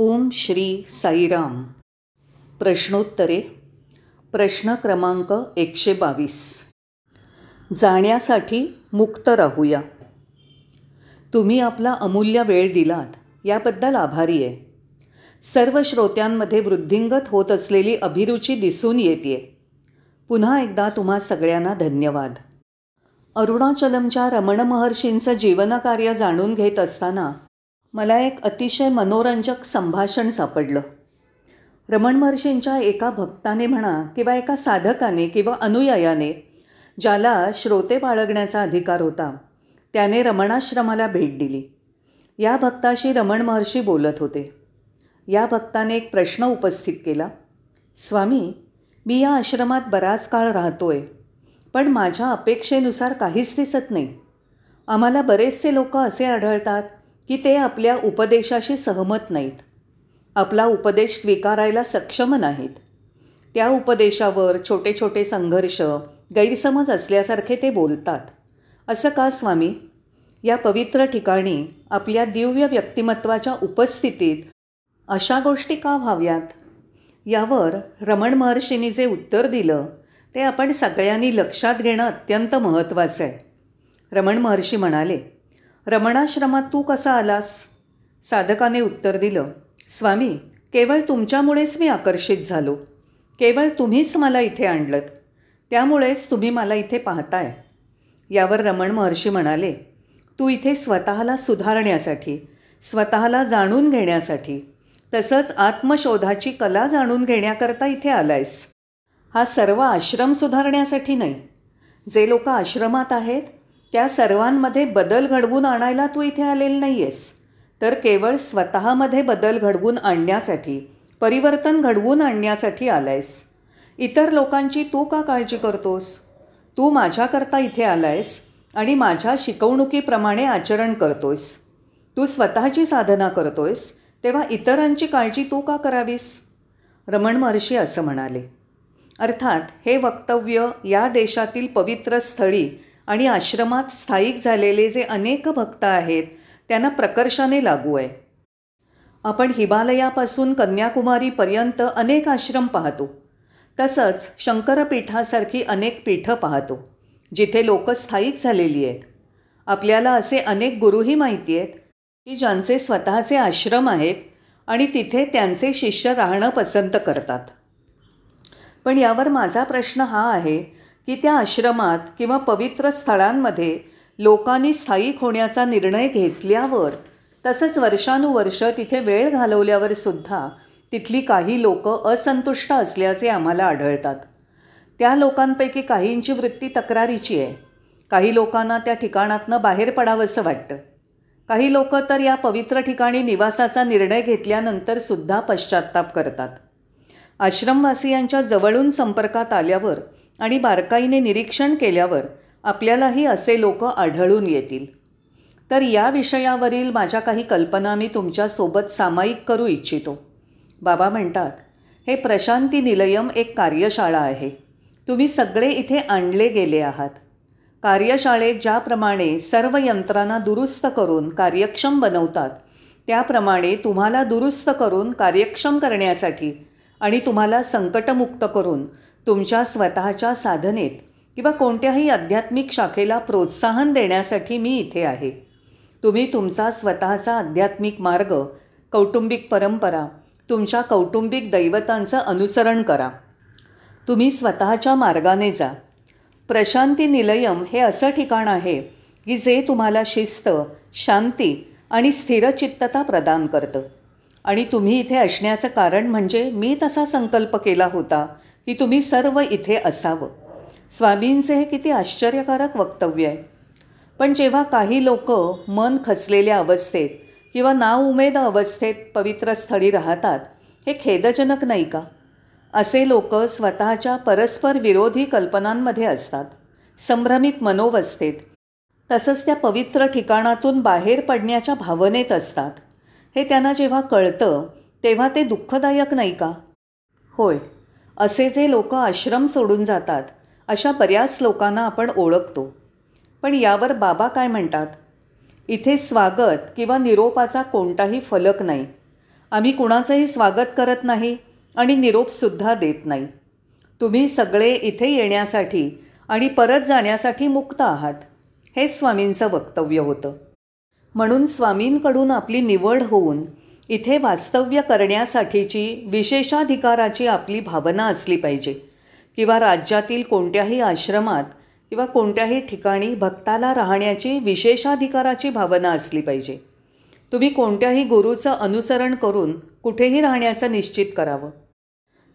ओम श्री साईराम. प्रश्नोत्तरे. प्रश्न क्रमांक एकशे बावीस. जाण्यासाठी मुक्त राहूया. तुम्ही आपला अमूल्य वेळ दिलात याबद्दल आभारी आहे. सर्व श्रोत्यांमध्ये वृद्धिंगत होत असलेली अभिरुची दिसून येते पुन्हा एकदा तुम्हा सगळ्यांना धन्यवाद. अरुणाचलमच्या रमण महर्षींचं जीवनकार्य जाणून घेत असताना मला एक अतिशय मनोरंजक संभाषण सापडलं. रमण महर्षींच्या एका भक्ताने म्हणा किंवा एका साधकाने किंवा अनुयायाने ज्याला श्रोते बाळगण्याचा अधिकार होता त्याने रमणाश्रमाला भेट दिली. या भक्ताशी रमण महर्षी बोलत होते. या भक्ताने एक प्रश्न उपस्थित केला. स्वामी मी या आश्रमात बराच काळ राहतो आहे पण माझ्या अपेक्षेनुसार काहीच दिसत नाही. आम्हाला बरेचसे लोक असे आढळतात की ते आपल्या उपदेशाशी सहमत नाहीत. आपला उपदेश स्वीकारायला सक्षम नाहीत. त्या उपदेशावर छोटे छोटे संघर्ष गैरसमज असल्यासारखे ते बोलतात. असं का स्वामी? या पवित्र ठिकाणी आपल्या दिव्य व्यक्तिमत्वाच्या उपस्थितीत अशा गोष्टी का व्हाव्यात? यावर रमण महर्षींनी जे उत्तर दिलं ते आपण सगळ्यांनी लक्षात घेणं अत्यंत महत्त्वाचं आहे. रमण महर्षी म्हणाले रमणाश्रमात तू कसा आलास? साधकाने उत्तर दिलं स्वामी केवळ तुमच्यामुळेच मी आकर्षित झालो. केवळ तुम्हीच मला इथे आणलत. त्यामुळेच तुम्ही मला इथे पाहताय. यावर रमण महर्षी म्हणाले तू इथे स्वतःला सुधारण्यासाठी स्वतःला जाणून घेण्यासाठी तसंच आत्मशोधाची कला जाणून घेण्याकरता इथे आलायस. हा सर्व आश्रम सुधारण्यासाठी नाही. जे लोक आश्रमात आहेत त्या सर्वांमध्ये बदल घडवून आणायला तू इथे आलेलं नाही आहेस तर केवळ स्वतःमध्ये बदल घडवून आणण्यासाठी परिवर्तन घडवून आणण्यासाठी आलायस. इतर लोकांची तू का काळजी करतोस? तू माझ्याकरता इथे आलायस आणि माझ्या शिकवणुकीप्रमाणे आचरण करतोयस. तू स्वतःची साधना करतोयस तेव्हा इतरांची काळजी तू का करावीस? रमण महर्षी असं म्हणाले. अर्थात हे वक्तव्य या देशातील पवित्र स्थळी आणि आश्रमात स्थायिक झालेले जे अनेक भक्त आहेत त्यांना प्रकर्षाने लागू आहे. आपण हिमालयापासून कन्याकुमारीपर्यंत अनेक आश्रम पाहतो. तसंच शंकरपीठासारखी अनेक पीठं पाहतो जिथे लोक स्थायिक झालेली आहेत. आपल्याला असे अनेक गुरुही माहिती आहेत की ज्यांचे स्वतःचे आश्रम आहेत आणि तिथे त्यांचे शिष्य राहणं पसंत करतात. पण यावर माझा प्रश्न हा आहे की त्या आश्रमात किंवा पवित्र स्थळांमध्ये लोकांनी स्थायिक होण्याचा निर्णय घेतल्यावर तसंच वर्षानुवर्ष तिथे वेळ घालवल्यावर सुद्धा तिथली काही लोक असंतुष्ट असल्याचे आम्हाला आढळतात. त्या लोकांपैकी काहींची वृत्ती तक्रारीची आहे. काही लोकांना त्या ठिकाणातनं बाहेर पडावंसं वाटतं. काही लोक तर या पवित्र ठिकाणी निवासाचा निर्णय घेतल्यानंतर सुद्धा पश्चात्ताप करतात. आश्रमवासियांच्या जवळून संपर्कात आल्यावर आणि बारकाईने निरीक्षण केल्यावर आपल्यालाही असे लोक आढळून येतील. तर या विषयावरील माझ्या काही कल्पना मी तुमच्यासोबत सामायिक करू इच्छितो. बाबा म्हणतात हे प्रशांती निलयम एक कार्यशाळा आहे. तुम्ही सगळे इथे आणले गेले आहात. कार्यशाळेत ज्याप्रमाणे सर्व यंत्रणा दुरुस्त करून कार्यक्षम बनवतात त्याप्रमाणे तुम्हाला दुरुस्त करून कार्यक्षम करण्यासाठी आणि तुम्हाला संकटमुक्त करून तुमच्या स्वतःच्या साधनेत किंवा कोणत्याही आध्यात्मिक शाखेला प्रोत्साहन देण्यासाठी मी इथे आहे. तुम्ही तुमचा स्वतःचा आध्यात्मिक मार्ग कौटुंबिक परंपरा तुमच्या कौटुंबिक दैवतांचं अनुसरण करा. तुम्ही स्वतःच्या मार्गाने जा. प्रशांती निलयम हे असं ठिकाण आहे की जे तुम्हाला शिस्त शांती आणि स्थिरचित्तता प्रदान करतं. आणि तुम्ही इथे असण्याचं कारण म्हणजे मी तसा संकल्प केला होता की तुम्ही सर्व इथे असावं. स्वामींचे हे किती आश्चर्यकारक वक्तव्य आहे. पण जेव्हा काही लोक मन खचलेल्या अवस्थेत किंवा नाउमेद अवस्थेत पवित्र स्थळी राहतात हे खेदजनक नाही का? असे लोक स्वतःच्या परस्पर विरोधी कल्पनांमध्ये असतात संभ्रमित मनोवस्थेत. तसंच त्या पवित्र ठिकाणातून बाहेर पडण्याच्या भावनेत असतात. हे त्यांना जेव्हा कळतं तेव्हा ते दुःखदायक नाही का? होय. असे जे लोक आश्रम सोडून जातात अशा बऱ्याच लोकांना आपण ओळखतो. पण यावर बाबा काय म्हणतात? इथे स्वागत किंवा निरोपाचा कोणताही फलक नाही. आम्ही कुणाचंही स्वागत करत नाही आणि निरोपसुद्धा देत नाही. तुम्ही सगळे इथे येण्यासाठी आणि परत जाण्यासाठी मुक्त आहात हेच स्वामींचं वक्तव्य होतं. म्हणून स्वामींकडून आपली निवड होऊन इथे वास्तव्य करण्यासाठीची विशेषाधिकाराची आपली भावना असली पाहिजे. किंवा राज्यातील कोणत्याही आश्रमात किंवा कोणत्याही ठिकाणी भक्ताला राहण्याची विशेषाधिकाराची भावना असली पाहिजे. तुम्ही कोणत्याही गुरुचं अनुसरण करून कुठेही राहण्याचं निश्चित करावं.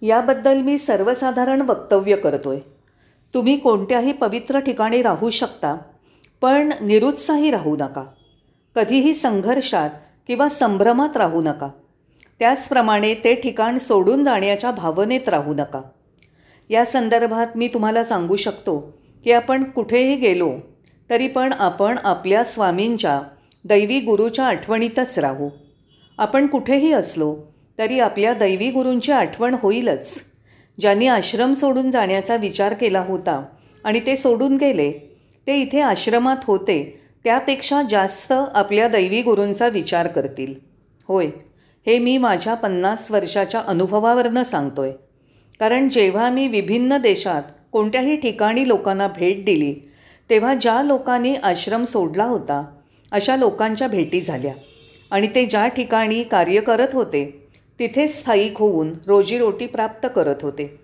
याबद्दल मी सर्वसाधारण वक्तव्य करतो आहे तुम्ही कोणत्याही पवित्र ठिकाणी राहू शकता पण निरुत्साही राहू नका. कधीही संघर्षात किंवा संभ्रमात राहू नका. त्याचप्रमाणे ते ठिकाण सोडून जाण्याच्या भावनेत राहू नका. या संदर्भात मी तुम्हाला सांगू शकतो की आपण कुठेही गेलो तरी पण आपण आपल्या स्वामींच्या दैवी गुरुच्या आठवणीतच राहू. आपण कुठेही असलो तरी आपल्या दैवी गुरूंची आठवण होईलच. ज्यांनी आश्रम सोडून जाण्याचा विचार केला होता आणि ते सोडून गेले ते इथे आश्रमात होते त्यापेक्षा जास्त आपल्या दैवी गुरूंचा विचार करतील. होय हे मी माझ्या पन्नास वर्षाच्या अनुभवावरनं सांगतो आहे कारण जेव्हा मी विभिन्न देशात कोणत्याही ठिकाणी लोकांना भेट दिली तेव्हा ज्या लोकांनी आश्रम सोडला होता अशा लोकांच्या भेटी झाल्या. आणि ते ज्या ठिकाणी कार्य करत होते तिथे स्थायिक होऊन रोजीरोटी प्राप्त करत होते.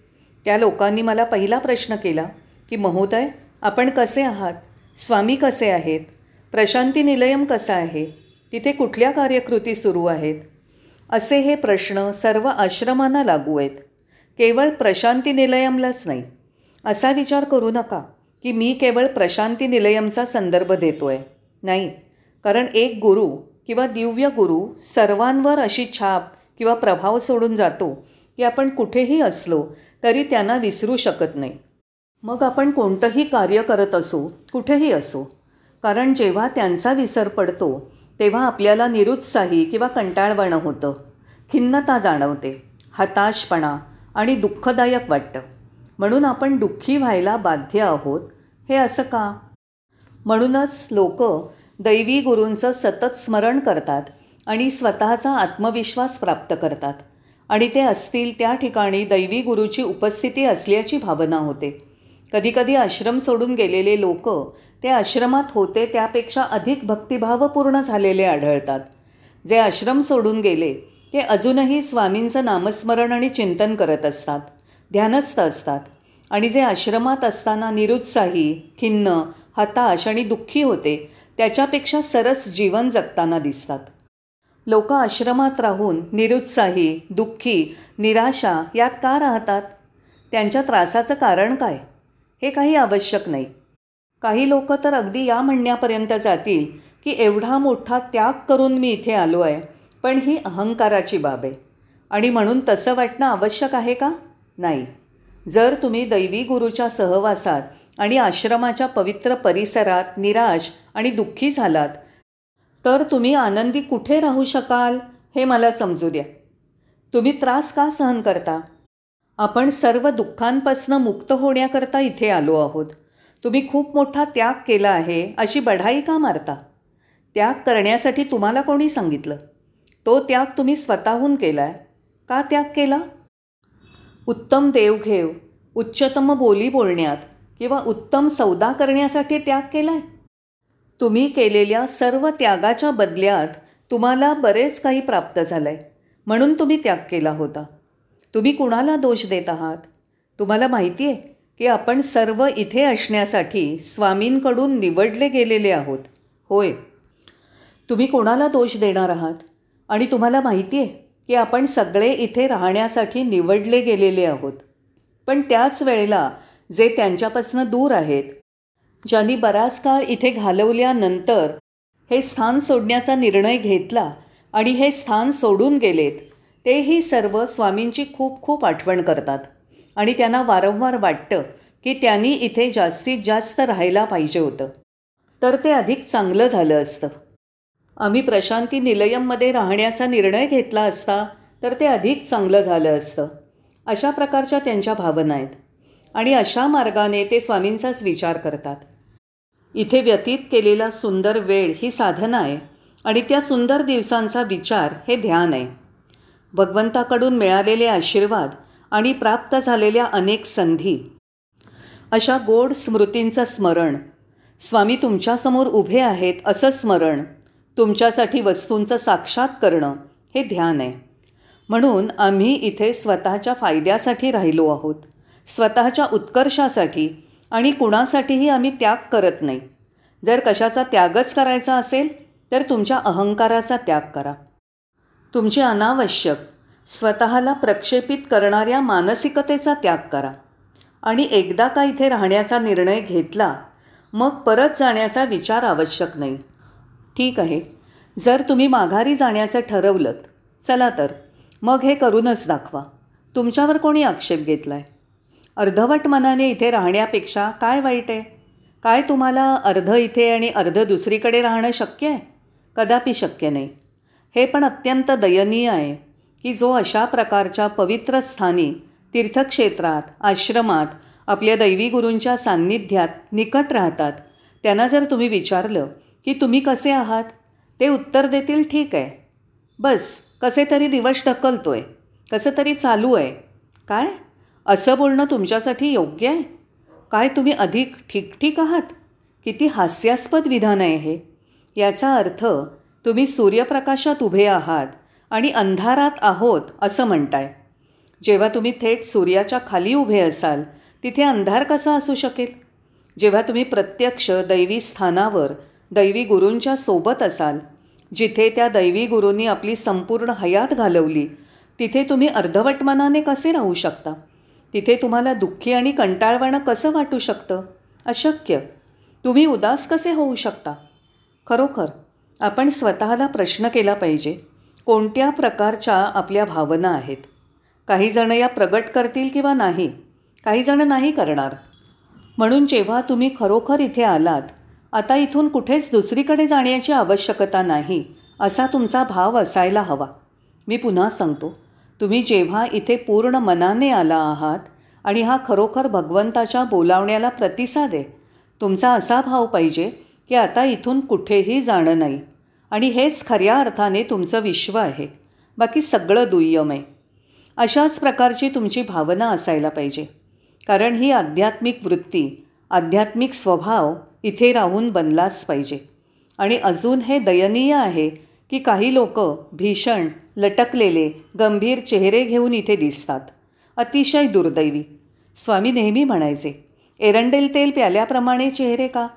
त्या लोकांनी मला पहिला प्रश्न केला की महोदय आपण कसे आहात? स्वामी कसे आहेत? प्रशांती निलयम कसा आहे? तिथे कुठल्या कार्यकृती सुरू आहेत? असे हे प्रश्न सर्व आश्रमांना लागू आहेत. केवळ प्रशांती निलयमलाच नाही. असा विचार करू नका की मी केवळ प्रशांती निलयमचा संदर्भ देतो आहे नाही. कारण एक गुरु किंवा दिव्य गुरु सर्वांवर अशी छाप किंवा प्रभाव सोडून जातो की आपण कुठेही असलो तरी त्यांना विसरू शकत नाही. मग आपण कोणतंही कार्य करत असो कुठेही असो कारण जेव्हा त्यांचा विसर पडतो तेव्हा आपल्याला निरुत्साही किंवा कंटाळवाणं होतं. खिन्नता जाणवते हताशपणा आणि दुःखदायक वाटतं. म्हणून आपण दुःखी व्हायला बाध्य आहोत हे असं का? म्हणूनच लोक दैवी गुरूंचं सतत स्मरण करतात आणि स्वतःचा आत्मविश्वास प्राप्त करतात. आणि ते असतील त्या ठिकाणी दैवी गुरुची उपस्थिती असल्याची भावना होते. कधीकधी आश्रम सोडून गेलेले लोक ते आश्रमात होते त्यापेक्षा अधिक भक्तिभावपूर्ण झालेले आढळतात. जे आश्रम सोडून गेले ते अजूनही स्वामींचं नामस्मरण आणि चिंतन करत असतात ध्यानस्थ असतात आणि जे आश्रमात असताना निरुत्साही खिन्न हताश आणि दुःखी होते त्याच्यापेक्षा सरस जीवन जगताना दिसतात. लोक आश्रमात राहून निरुत्साही दुःखी निराशा यात का राहतात? त्यांच्या त्रासाचं कारण काय? हे काही आवश्यक नाही. काही लोक तर अगदी या म्हणण्यापर्यंत जातील की एवढा मोठा त्याग करून मी इथे आलो आहे पण ही अहंकाराची बाब आहे. आणि म्हणून तसं वाटणं आवश्यक आहे का? नाही. जर तुम्ही दैवी गुरुच्या सहवासात आणि आश्रमाच्या पवित्र परिसरात निराश आणि दुःखी झालात तर तुम्ही आनंदी कुठे राहू शकाल हे मला समजू द्या. तुम्ही त्रास का सहन करता? आपण सर्व दुःखांपासनं मुक्त होण्याकरता इथे आलो आहोत. तुम्ही खूप मोठा त्याग केला आहे अशी बढाई का मारता? त्याग करण्यासाठी तुम्हाला कोणी सांगितलं? तो त्याग तुम्ही स्वतःहून केला आहे का त्याग केला? उत्तम देवघेव उच्चतम बोली बोलण्यात किंवा उत्तम सौदा करण्यासाठी त्याग केला आहे तुम्ही केलेल्या सर्व त्यागाच्या बदल्यात तुम्हाला बरेच काही प्राप्त झालं आहे म्हणून तुम्ही त्याग केला होता. तुम्ही कुणाला दोष देत आहात? तुम्हाला माहिती आहे की आपण सर्व इथे असण्यासाठी स्वामींकडून निवडले गेलेले आहोत. होय. तुम्ही कोणाला दोष देणार आहात? आणि तुम्हाला माहिती आहे की आपण सगळे इथे राहण्यासाठी निवडले गेलेले आहोत. पण त्याच वेळेला जे त्यांच्यापासून दूर आहेत ज्यांनी बराच काळ इथे घालवल्यानंतर हे स्थान सोडण्याचा निर्णय घेतला आणि हे स्थान सोडून गेलेत तेही सर्व स्वामींची खूप खूप आठवण करतात. आणि त्यांना वारंवार वाटतं की त्यांनी इथे जास्तीत जास्त राहायला पाहिजे होतं. तर ते अधिक चांगलं झालं असतं. आम्ही प्रशांती निलयममध्ये राहण्याचा निर्णय घेतला असता तर ते अधिक चांगलं झालं असतं. अशा प्रकारच्या त्यांच्या भावना आहेत. आणि अशा मार्गाने ते स्वामींचाच विचार करतात. इथे व्यतीत केलेला सुंदर वेळ ही साधना आहे. आणि त्या सुंदर दिवसांचा विचार हे ध्यान आहे. भगवंताकडून मिळालेले आशीर्वाद आणि प्राप्त झालेल्या अनेक संधी. अशा गोड स्मृतींचं स्मरण. स्वामी तुमच्यासमोर उभे आहेत असं स्मरण. तुमच्यासाठी वस्तूंचं साक्षात करणं हे ध्यान आहे. म्हणून आम्ही इथे स्वतःच्या फायद्यासाठी राहिलो आहोत. स्वतःच्या उत्कर्षासाठी आणि कुणासाठीही आम्ही त्याग करत नाही. जर कशाचा त्यागच करायचा असेल तर तुमच्या अहंकाराचा त्याग करा. तुमची अनावश्यक स्वतःला प्रक्षेपित करणाऱ्या मानसिकतेचा त्याग करा. आणि एकदा का इथे राहण्याचा निर्णय घेतला मग परत जाण्याचा विचार आवश्यक नाही. ठीक आहे. जर तुम्ही माघारी जाण्याचं ठरवलं चला तर. मग हे करूनच दाखवा. तुमच्यावर कोणी आक्षेप घेतला आहे अर्धवट मनाने इथे राहण्यापेक्षा काय वाईट आहे? काय तुम्हाला अर्ध इथे आणि अर्ध दुसरीकडे राहणं शक्य आहे? कदापि शक्य नाही. हे पण अत्यंत दयनीय आहे की जो अशा प्रकारच्या पवित्र स्थानी तीर्थक्षेत्रात आश्रमात आपल्या दैवी गुरूंच्या सान्निध्यात निकट राहतात त्यांना जर तुम्ही विचारलं की तुम्ही कसे आहात? ते उत्तर देतील ठीक आहे. बस कसे तरी दिवस ढकलतो आहे कसं तरी चालू आहे. काय? असं बोलणं तुमच्यासाठी योग्य आहे? काय तुम्ही अधिक ठीकठीक आहात? किती हास्यास्पद विधान आहे हे. याचा अर्थ तुम्ही सूर्यप्रकाशात उभे आहात आणि अंधारात आहोत असं म्हणताय. जेव्हा तुम्ही थेट सूर्याच्या खाली उभे असाल तिथे अंधार कसा असू शकेल? जेव्हा तुम्ही प्रत्यक्ष दैवी स्थानावर दैवी गुरूंच्या सोबत असाल जिथे त्या दैवी गुरूंनी आपली संपूर्ण हयात घालवली तिथे तुम्ही अर्धवट मनाने कसे राहू शकता? तिथे तुम्हाला दुःखी आणि कंटाळवाणं कसं वाटू शकतं? अशक्य. तुम्ही उदास कसे होऊ शकता? खरोखर आपण स्वतःला प्रश्न केला पाहिजे कोणत्या प्रकारच्या आपल्या भावना आहेत? काहीजणं या प्रगट करतील किंवा नाही? काहीजणं नाही करणार. म्हणून जेव्हा तुम्ही खरोखर इथे आलात आता इथून कुठेच दुसरीकडे जाण्याची आवश्यकता नाही असा तुमचा भाव असायला हवा. मी पुन्हा सांगतो तुम्ही जेव्हा इथे पूर्ण मनाने आला आहात आणि हा खरोखर भगवंताच्या बोलावण्याला प्रतिसाद आहे तुमचा असा भाव पाहिजे की आता इथून कुठेही जाणं नाही. आणि हेच खऱ्या अर्थाने तुमचं विश्व आहे. बाकी सगळं दुय्यम आहे. अशाच प्रकारची तुमची भावना असायला पाहिजे. कारण ही आध्यात्मिक वृत्ती आध्यात्मिक स्वभाव इथे राहून बनलाच पाहिजे. आणि अजून हे दयनीय आहे की काही लोक भीषण लटकलेले गंभीर चेहरे घेऊन इथे दिसतात. अतिशय दुर्दैवी. स्वामी नेहमी म्हणायचे एरंडेल तेल प्याल्याप्रमाणे चेहरे का?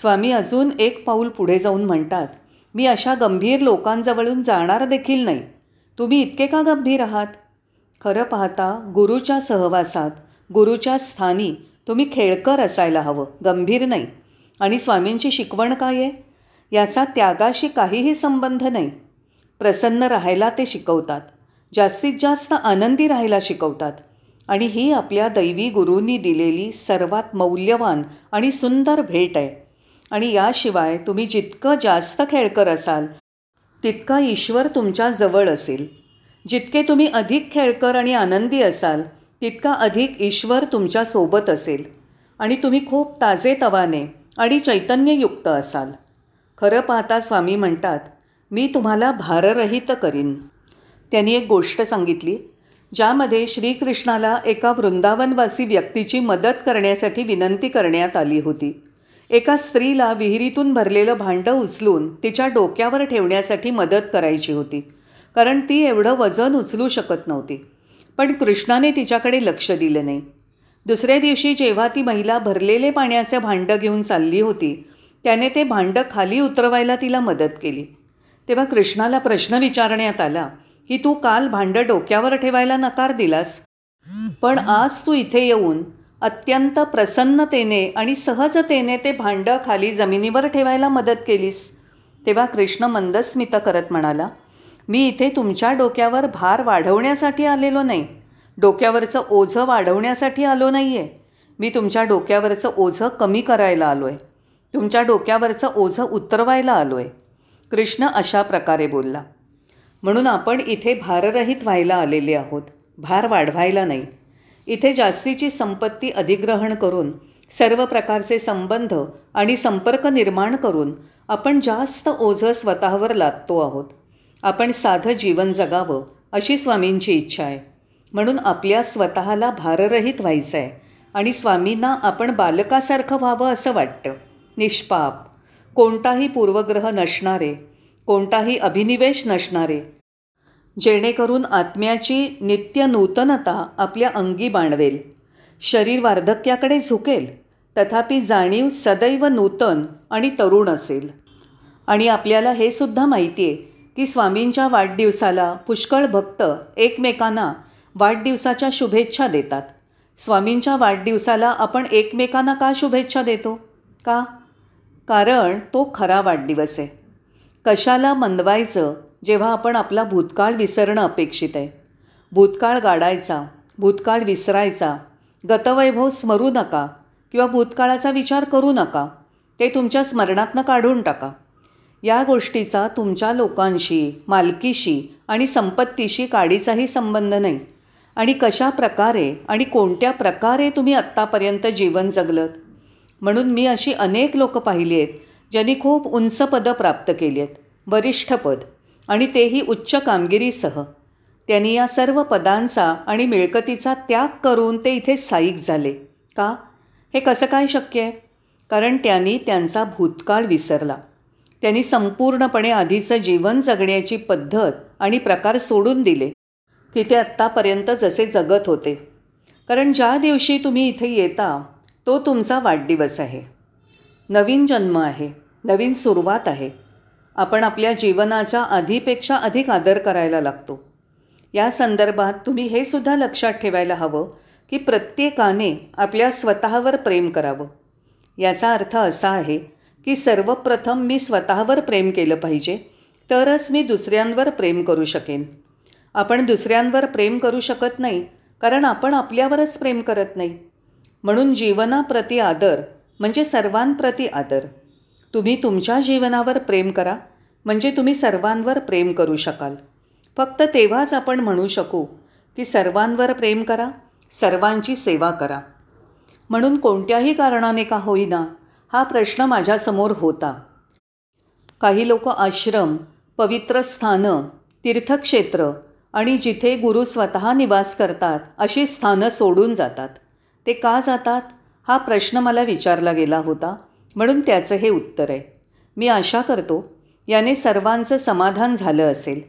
स्वामी अजून एक पाऊल पुढे जाऊन म्हणतात मी अशा गंभीर लोकांजवळून जाणार देखील नाही. तुम्ही इतके का गंभीर आहात? खरं पाहता गुरुच्या सहवासात गुरुच्या स्थानी तुम्ही खेळकर असायला हवं गंभीर नाही. आणि स्वामींची शिकवण काय आहे? याचा त्यागाशी काहीही संबंध नाही. प्रसन्न राहायला ते शिकवतात. जास्तीत जास्त आनंदी राहायला शिकवतात. आणि ही आपल्या दैवी गुरूंनी दिलेली सर्वात मौल्यवान आणि सुंदर भेट आहे. आणि याशिवाय तुम्ही जितकं जास्त खेळकर असाल तितका ईश्वर तुमच्या जवळ असेल. जितके तुम्ही अधिक खेळकर आणि आनंदी असाल तितका अधिक ईश्वर तुमच्यासोबत असेल. आणि तुम्ही खूप ताजेतवाने आणि चैतन्ययुक्त असाल. खरं पाहता स्वामी म्हणतात मी तुम्हाला भाररहित करीन. त्यांनी एक गोष्ट सांगितली ज्यामध्ये श्रीकृष्णाला एका वृंदावनवासी व्यक्तीची मदत करण्यासाठी विनंती करण्यात आली होती. एका स्त्रीला विहिरीतून भरलेलं भांडं उचलून तिच्या डोक्यावर ठेवण्यासाठी मदत करायची होती. कारण ती एवढं वजन उचलू शकत नव्हती. पण कृष्णाने तिच्याकडे लक्ष दिलं नाही. दुसऱ्या दिवशी जेव्हा ती महिला भरलेले पाण्याचे भांडं घेऊन चालली होती त्याने ते भांडं खाली उतरवायला तिला मदत केली. तेव्हा कृष्णाला प्रश्न विचारण्यात आला की तू काल भांडं डोक्यावर ठेवायला नकार दिलास? पण आज तू इथे येऊन अत्यंत प्रसन्नतेने आणि सहजतेने ते भांडं खाली जमिनीवर ठेवायला मदत केलीस. तेव्हा कृष्ण मंदस्मित करत म्हणाला मी इथे तुमच्या डोक्यावर भार वाढवण्यासाठी आलेलो नाही. डोक्यावरचं ओझं वाढवण्यासाठी आलो नाही आहे मी तुमच्या डोक्यावरचं ओझं कमी करायला आलो आहे तुमच्या डोक्यावरचं ओझं उतरवायला आलो आहे कृष्ण अशा प्रकारे बोलला म्हणून आपण इथे भाररहित व्हायला आलेले आहोत. भार वाढवायला नाही. इथे जास्तीची संपत्ती अधिग्रहण करून सर्व प्रकारचे संबंध आणि संपर्क निर्माण करून आपण जास्त ओझं स्वतःवर लादतो आहोत. आपण साधं जीवन जगावं अशी स्वामींची इच्छा आहे. म्हणून आपल्या स्वतःला भाररहित व्हायचं आहे आणि स्वामींना आपण बालकासारखं व्हावं असं वाटतं. निष्पाप. कोणताही पूर्वग्रह नसणारे कोणताही अभिनिवेश नसणारे जेणेकरून आत्म्याची नित्य नूतनता आपल्या अंगी बाणवेल. शरीर वार्धक्याकडे झुकेल तथापि जाणीव सदैव नूतन आणि तरुण असेल. आणि आपल्याला हे सुद्धा माहिती आहे की स्वामींच्या वाढदिवसाला पुष्कळ भक्त एकमेकांना वाढदिवसाच्या शुभेच्छा देतात. स्वामींच्या वाढदिवसाला आपण एकमेकांना का शुभेच्छा देतो? का? कारण तो खरा वाढदिवस आहे. कशाला मंदवायचं? जेव्हा आपण आपला भूतकाळ विसरणं अपेक्षित आहे. भूतकाळ गाडायचा भूतकाळ विसरायचा गतवैभव स्मरू नका किंवा भूतकाळाचा विचार करू नका. ते तुमच्या स्मरणातनं काढून टाका. या गोष्टीचा तुमच्या लोकांशी मालकीशी आणि संपत्तीशी काडीचाही संबंध नाही. आणि कशा प्रकारे आणि कोणत्या प्रकारे तुम्ही आत्तापर्यंत जीवन जगलत? म्हणून मी अशी अनेक लोकं पाहिली आहेत ज्यांनी खूप उंच पदं प्राप्त केली आहेत. वरिष्ठ पद. आणि तेही उच्च कामगिरीसह. त्यांनी या सर्व पदांचा आणि मिळकतीचा त्याग करून ते इथे स्थायिक झाले. का? हे कसं काय शक्य? आहे कारण त्यांनी त्यांचा भूतकाळ विसरला. त्यांनी संपूर्णपणे आधीचं जीवन जगण्याची पद्धत आणि प्रकार सोडून दिले की ते आत्तापर्यंत जसे जगत होते. कारण ज्या दिवशी तुम्ही इथे येता तो तुमचा वाढदिवस आहे. नवीन जन्म आहे नवीन सुरुवात आहे. आपण आपल्या जीवनाच्या आधीपेक्षा अधिक आदर करायला लागतो. या संदर्भात तुम्ही हे सुद्धा लक्षात ठेवायला हवं की प्रत्येकाने आपल्या स्वतःवर प्रेम करावं. याचा अर्थ असा आहे की सर्वप्रथम मी स्वतःवर प्रेम केलं पाहिजे तरच मी दुसऱ्यांवर प्रेम करू शकेन. आपण दुसऱ्यांवर प्रेम करू शकत नाही कारण आपण आपल्यावरच प्रेम करत नाही. म्हणून जीवनाप्रती आदर म्हणजे सर्वांप्रती आदर. तुम्ही तुमच्या जीवनावर प्रेम करा म्हणजे तुम्ही सर्वांवर प्रेम करू शकाल. फक्त तेव्हाच आपण म्हणू शकू की सर्वांवर प्रेम करा सर्वांची सेवा करा. म्हणून कोणत्याही कारणाने का होईना हा प्रश्न माझ्यासमोर होता. काही लोक आश्रम पवित्र स्थानं तीर्थक्षेत्र आणि जिथे गुरु स्वतः निवास करतात अशी स्थानं सोडून जातात. ते का जातात? हा प्रश्न मला विचारला गेला होता. म्हणून त्याचं हे उत्तर आहे. मी आशा करतो याने सर्वांचं समाधान झालं असेल.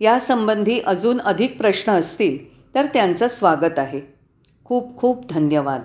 यासंबंधी अजून अधिक प्रश्न असतील तर त्यांचं स्वागत आहे. खूप खूप धन्यवाद.